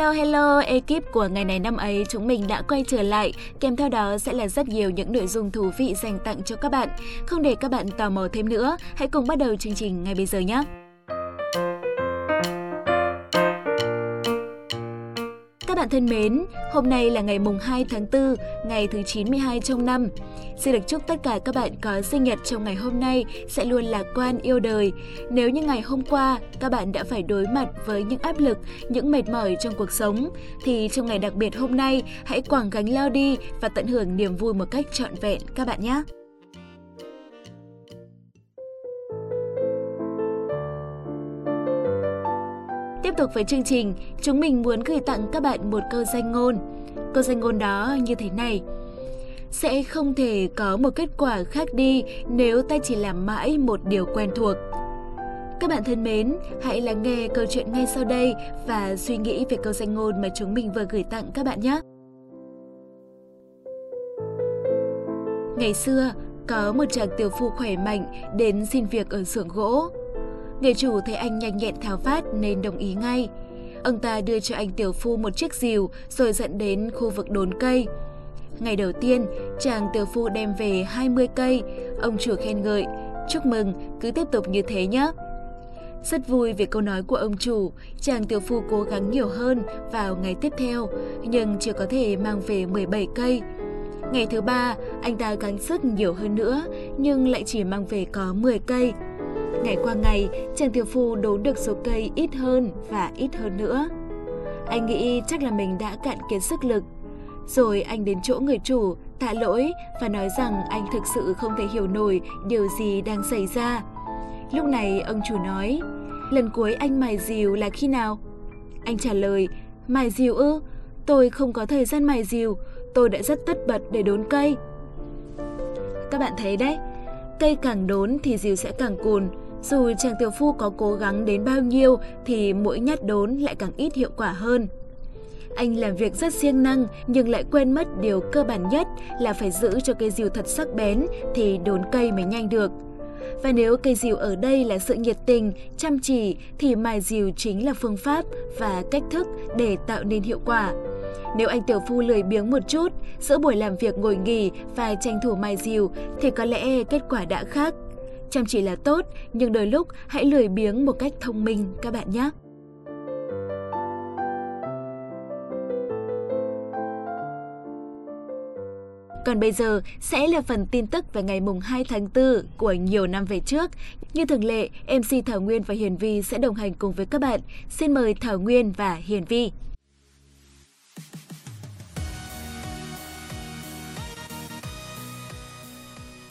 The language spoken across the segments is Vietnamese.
Hello hello, ekip của ngày này năm ấy chúng mình đã quay trở lại, kèm theo đó sẽ là rất nhiều những nội dung thú vị dành tặng cho các bạn. Không để các bạn tò mò thêm nữa, hãy cùng bắt đầu chương trình ngay bây giờ nhé. Bạn thân mến, hôm nay là ngày mùng 2 tháng 4, ngày thứ 92 trong năm. Xin được chúc tất cả các bạn có sinh nhật trong ngày hôm nay sẽ luôn lạc quan yêu đời. Nếu như ngày hôm qua các bạn đã phải đối mặt với những áp lực, những mệt mỏi trong cuộc sống, thì trong ngày đặc biệt hôm nay hãy quảng gánh lao đi và tận hưởng niềm vui một cách trọn vẹn các bạn nhé. Tiếp tục với chương trình, chúng mình muốn gửi tặng các bạn một câu danh ngôn. Câu danh ngôn đó như thế này. Sẽ không thể có một kết quả khác đi nếu ta chỉ làm mãi một điều quen thuộc. Các bạn thân mến, hãy lắng nghe câu chuyện ngay sau đây và suy nghĩ về câu danh ngôn mà chúng mình vừa gửi tặng các bạn nhé. Ngày xưa, có một chàng tiểu phu khỏe mạnh đến xin việc ở xưởng gỗ. Người chủ thấy anh nhanh nhẹn tháo phát nên đồng ý ngay. Ông ta đưa cho anh tiểu phu một chiếc rìu rồi dẫn đến khu vực đốn cây. Ngày đầu tiên, chàng tiểu phu đem về 20 cây. Ông chủ khen ngợi, chúc mừng, cứ tiếp tục như thế nhé. Rất vui vì câu nói của ông chủ, chàng tiểu phu cố gắng nhiều hơn vào ngày tiếp theo, nhưng chưa có thể mang về 17 cây. Ngày thứ ba, anh ta gắng sức nhiều hơn nữa, nhưng lại chỉ mang về có 10 cây. Ngày qua ngày, chàng tiểu phu đốn được số cây ít hơn và ít hơn nữa. Anh nghĩ chắc là mình đã cạn kiệt sức lực. Rồi anh đến chỗ người chủ, tạ lỗi và nói rằng anh thực sự không thể hiểu nổi điều gì đang xảy ra. Lúc này ông chủ nói, lần cuối anh mài dìu là khi nào? Anh trả lời, mài dìu ư? Tôi không có thời gian mài dìu, tôi đã rất tất bật để đốn cây. Các bạn thấy đấy, cây càng đốn thì dìu sẽ càng cùn, dù chàng tiểu phu có cố gắng đến bao nhiêu thì mỗi nhát đốn lại càng ít hiệu quả hơn. Anh làm việc rất siêng năng nhưng lại quên mất điều cơ bản nhất là phải giữ cho cây rìu thật sắc bén thì đốn cây mới nhanh được. Và nếu cây rìu ở đây là sự nhiệt tình, chăm chỉ thì mài rìu chính là phương pháp và cách thức để tạo nên hiệu quả. Nếu anh tiểu phu lười biếng một chút, giữa buổi làm việc ngồi nghỉ và tranh thủ mài rìu thì có lẽ kết quả đã khác. Chăm chỉ là tốt, nhưng đôi lúc hãy lười biếng một cách thông minh các bạn nhé. Còn bây giờ sẽ là phần tin tức về ngày mùng 2 tháng 4 của nhiều năm về trước. Như thường lệ, MC Thảo Nguyên và Hiền Vi sẽ đồng hành cùng với các bạn. Xin mời Thảo Nguyên và Hiền Vi.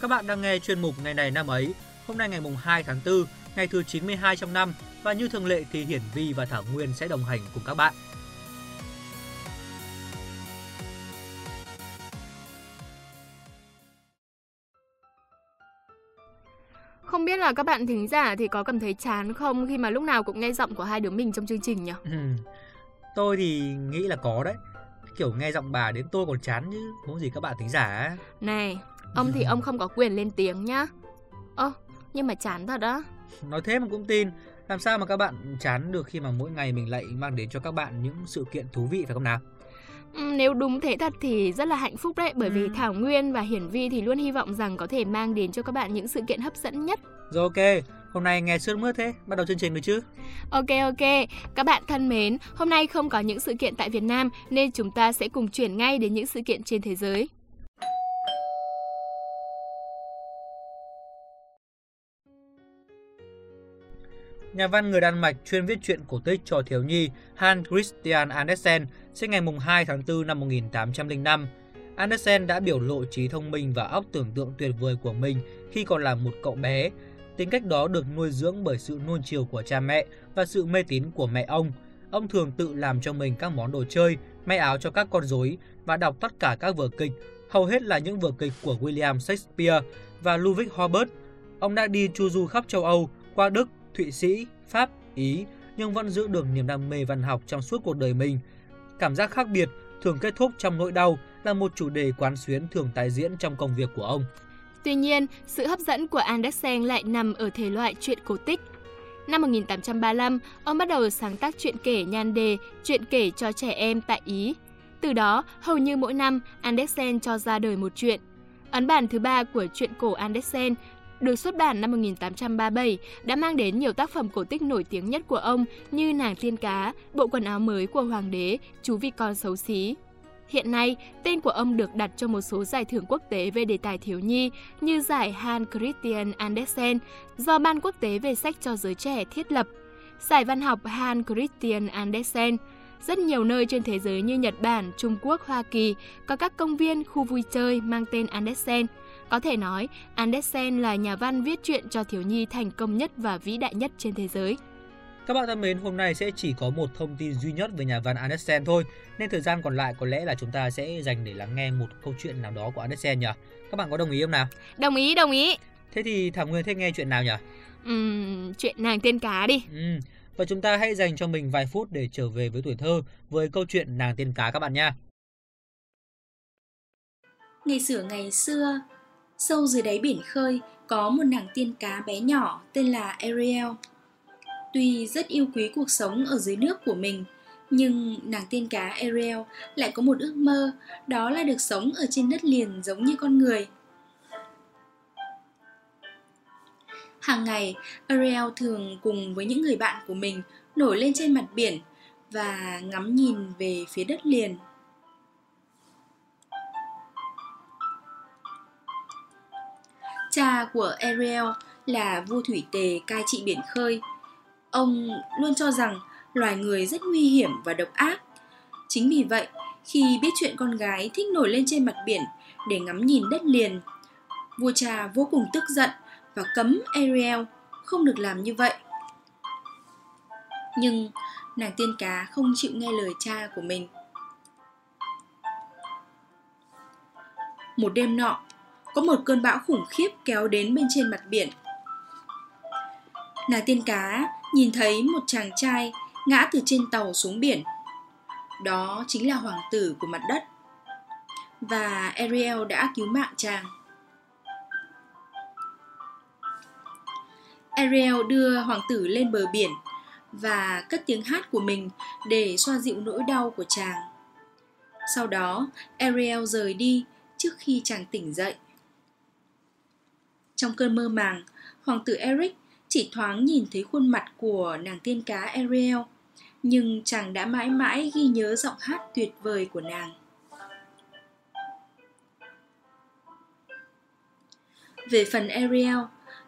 Các bạn đang nghe chuyên mục Ngày này năm ấy Hôm nay ngày mùng 2 tháng 4, ngày thứ 92 trong năm và như thường lệ thì Hiển Vi và Thảo Nguyên sẽ đồng hành cùng các bạn. Không biết là các bạn thính giả thì có cảm thấy chán không khi mà lúc nào cũng nghe giọng của hai đứa mình trong chương trình nhỉ? Ừ. Tôi thì nghĩ là có đấy. Kiểu nghe giọng bà đến tôi còn chán chứ, muốn gì các bạn thính giả. Này, ông thì ông không có quyền lên tiếng nhá. Ơ, nhưng mà chán thật đó. Nói thế mà cũng tin. Làm sao mà các bạn chán được khi mà mỗi ngày mình lại mang đến cho các bạn những sự kiện thú vị phải không nào? Ừ, nếu đúng thế thật thì rất là hạnh phúc đấy bởi vì ừ. Thảo Nguyên và Hiển Vi thì luôn hy vọng rằng có thể mang đến cho các bạn những sự kiện hấp dẫn nhất. Rồi ok, hôm nay nghe sướt mướt thế, bắt đầu chương trình được chứ? Ok ok, các bạn thân mến, hôm nay không có những sự kiện tại Việt Nam nên chúng ta sẽ cùng chuyển ngay đến những sự kiện trên thế giới. Nhà văn người Đan Mạch chuyên viết truyện cổ tích cho thiếu nhi Hans Christian Andersen sinh ngày 2 tháng 4 năm 1805. Andersen đã biểu lộ trí thông minh và óc tưởng tượng tuyệt vời của mình khi còn là một cậu bé. Tính cách đó được nuôi dưỡng bởi sự nuông chiều của cha mẹ và sự mê tín của mẹ ông. Ông thường tự làm cho mình các món đồ chơi, may áo cho các con rối và đọc tất cả các vở kịch, hầu hết là những vở kịch của William Shakespeare và Ludwig Horbert. Ông đã đi chu du khắp châu Âu, qua Đức, Thụy Sĩ, Pháp, Ý nhưng vẫn giữ được niềm đam mê văn học trong suốt cuộc đời mình. Cảm giác khác biệt thường kết thúc trong nỗi đau là một chủ đề quán xuyến thường tái diễn trong công việc của ông. Tuy nhiên, sự hấp dẫn của Andersen lại nằm ở thể loại truyện cổ tích. Năm 1835, ông bắt đầu sáng tác truyện kể nhan đề, truyện kể cho trẻ em tại Ý. Từ đó, hầu như mỗi năm, Andersen cho ra đời một truyện. Ấn bản thứ ba của truyện cổ Andersen được xuất bản năm 1837 đã mang đến nhiều tác phẩm cổ tích nổi tiếng nhất của ông như Nàng tiên cá, Bộ quần áo mới của Hoàng đế, Chú vịt con xấu xí. Hiện nay, tên của ông được đặt cho một số giải thưởng quốc tế về đề tài thiếu nhi như giải Hans Christian Andersen do Ban Quốc tế về sách cho giới trẻ thiết lập, giải văn học Hans Christian Andersen. Rất nhiều nơi trên thế giới như Nhật Bản, Trung Quốc, Hoa Kỳ có các công viên, khu vui chơi mang tên Andersen. Có thể nói, Andersen là nhà văn viết truyện cho thiếu nhi thành công nhất và vĩ đại nhất trên thế giới. Các bạn thân mến, hôm nay sẽ chỉ có một thông tin duy nhất về nhà văn Andersen thôi, nên thời gian còn lại có lẽ là chúng ta sẽ dành để lắng nghe một câu chuyện nào đó của Andersen nhỉ? Các bạn có đồng ý không nào? Đồng ý, đồng ý. Thế thì Thảo Nguyên thích nghe chuyện nào nhỉ? Uhm, chuyện nàng tiên cá đi. Ừ, và chúng ta hãy dành cho mình vài phút để trở về với tuổi thơ với câu chuyện nàng tiên cá các bạn nha. Ngày xưa ngày xưa, sâu dưới đáy biển khơi có một nàng tiên cá bé nhỏ tên là Ariel. Tuy rất yêu quý cuộc sống ở dưới nước của mình, nhưng nàng tiên cá Ariel lại có một ước mơ, đó là được sống ở trên đất liền giống như con người. Hàng ngày, Ariel thường cùng với những người bạn của mình nổi lên trên mặt biển và ngắm nhìn về phía đất liền. Cha của Ariel là vua thủy tề cai trị biển khơi. Ông luôn cho rằng loài người rất nguy hiểm và độc ác. Chính vì vậy, khi biết chuyện con gái thích nổi lên trên mặt biển để ngắm nhìn đất liền, vua cha vô cùng tức giận và cấm Ariel không được làm như vậy. Nhưng nàng tiên cá không chịu nghe lời cha của mình. Một đêm nọ, có một cơn bão khủng khiếp kéo đến bên trên mặt biển. Nàng tiên cá nhìn thấy một chàng trai ngã từ trên tàu xuống biển. Đó chính là hoàng tử của mặt đất. Và Ariel đã cứu mạng chàng. Ariel đưa hoàng tử lên bờ biển và cất tiếng hát của mình để xoa dịu nỗi đau của chàng. Sau đó, Ariel rời đi trước khi chàng tỉnh dậy. Trong cơn mơ màng, hoàng tử Eric chỉ thoáng nhìn thấy khuôn mặt của nàng tiên cá Ariel, nhưng chàng đã mãi mãi ghi nhớ giọng hát tuyệt vời của nàng. Về phần Ariel,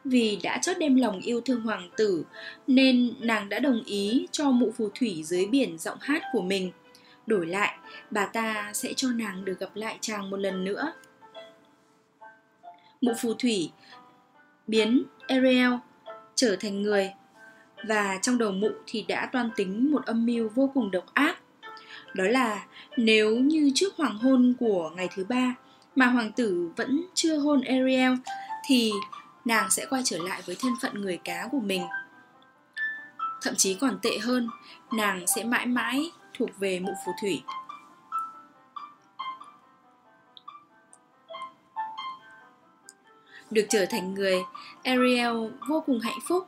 vì đã chót đem lòng yêu thương hoàng tử nên nàng đã đồng ý cho mụ phù thủy dưới biển giọng hát của mình. Đổi lại, bà ta sẽ cho nàng được gặp lại chàng một lần nữa. Mụ phù thủy biến Ariel trở thành người và trong đầu mụ thì đã toan tính một âm mưu vô cùng độc ác. Đó là nếu như trước hoàng hôn của ngày thứ ba mà hoàng tử vẫn chưa hôn Ariel thì nàng sẽ quay trở lại với thân phận người cá của mình. Thậm chí còn tệ hơn, nàng sẽ mãi mãi thuộc về mụ phù thủy. Được trở thành người, Ariel vô cùng hạnh phúc.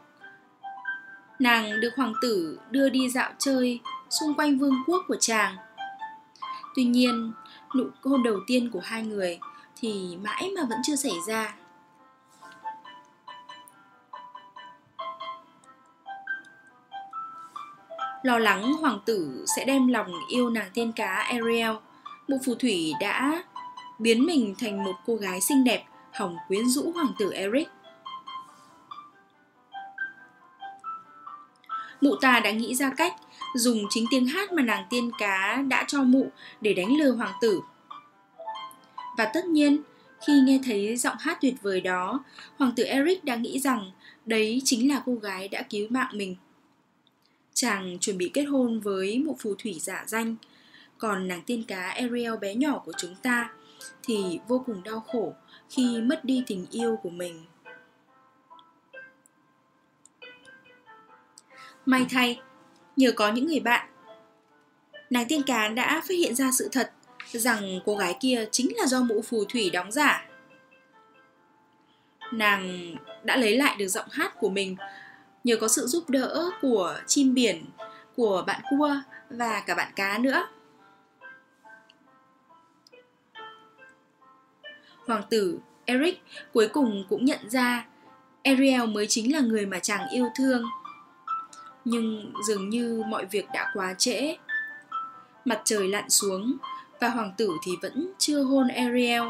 Nàng được hoàng tử đưa đi dạo chơi xung quanh vương quốc của chàng. Tuy nhiên, nụ hôn đầu tiên của hai người thì mãi mà vẫn chưa xảy ra. Lo lắng hoàng tử sẽ đem lòng yêu nàng tiên cá Ariel, một phù thủy đã biến mình thành một cô gái xinh đẹp hòng quyến rũ hoàng tử Eric. Mụ ta đã nghĩ ra cách dùng chính tiếng hát mà nàng tiên cá đã cho mụ để đánh lừa hoàng tử. Và tất nhiên, khi nghe thấy giọng hát tuyệt vời đó, hoàng tử Eric đã nghĩ rằng đấy chính là cô gái đã cứu mạng mình. Chàng chuẩn bị kết hôn với một phù thủy giả danh, còn nàng tiên cá Ariel bé nhỏ của chúng ta thì vô cùng đau khổ khi mất đi tình yêu của mình. May thay, nhờ có những người bạn, nàng tiên cá đã phát hiện ra sự thật rằng cô gái kia chính là do mụ phù thủy đóng giả. Nàng đã lấy lại được giọng hát của mình nhờ có sự giúp đỡ của chim biển, của bạn cua và cả bạn cá nữa. Hoàng tử Eric cuối cùng cũng nhận ra Ariel mới chính là người mà chàng yêu thương. Nhưng dường như mọi việc đã quá trễ. Mặt trời lặn xuống và hoàng tử thì vẫn chưa hôn Ariel.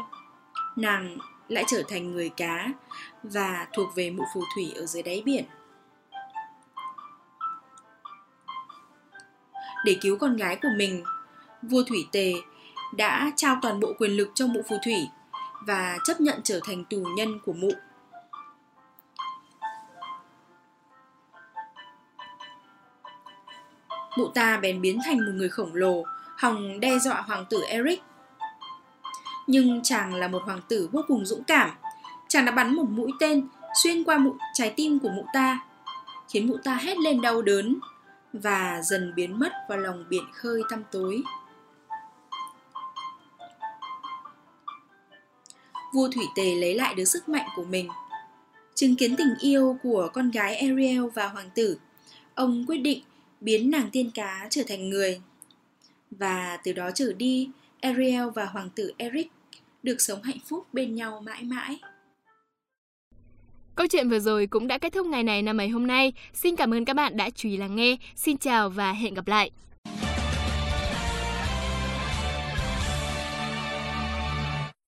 Nàng lại trở thành người cá và thuộc về mụ phù thủy ở dưới đáy biển. Để cứu con gái của mình, vua Thủy Tề đã trao toàn bộ quyền lực cho mụ phù thủy và chấp nhận trở thành tù nhân của mụ. Mụ ta bèn biến thành một người khổng lồ, hòng đe dọa hoàng tử Eric. Nhưng chàng là một hoàng tử vô cùng dũng cảm. Chàng đã bắn một mũi tên xuyên qua mụ trái tim của mụ ta, khiến mụ ta hét lên đau đớn và dần biến mất vào lòng biển khơi tăm tối. Vua Thủy Tề lấy lại được sức mạnh của mình. Chứng kiến tình yêu của con gái Ariel và hoàng tử, ông quyết định biến nàng tiên cá trở thành người. Và từ đó trở đi, Ariel và hoàng tử Eric được sống hạnh phúc bên nhau mãi mãi. Câu chuyện vừa rồi cũng đã kết thúc ngày này năm ấy hôm nay. Xin cảm ơn các bạn đã chú ý lắng nghe. Xin chào và hẹn gặp lại.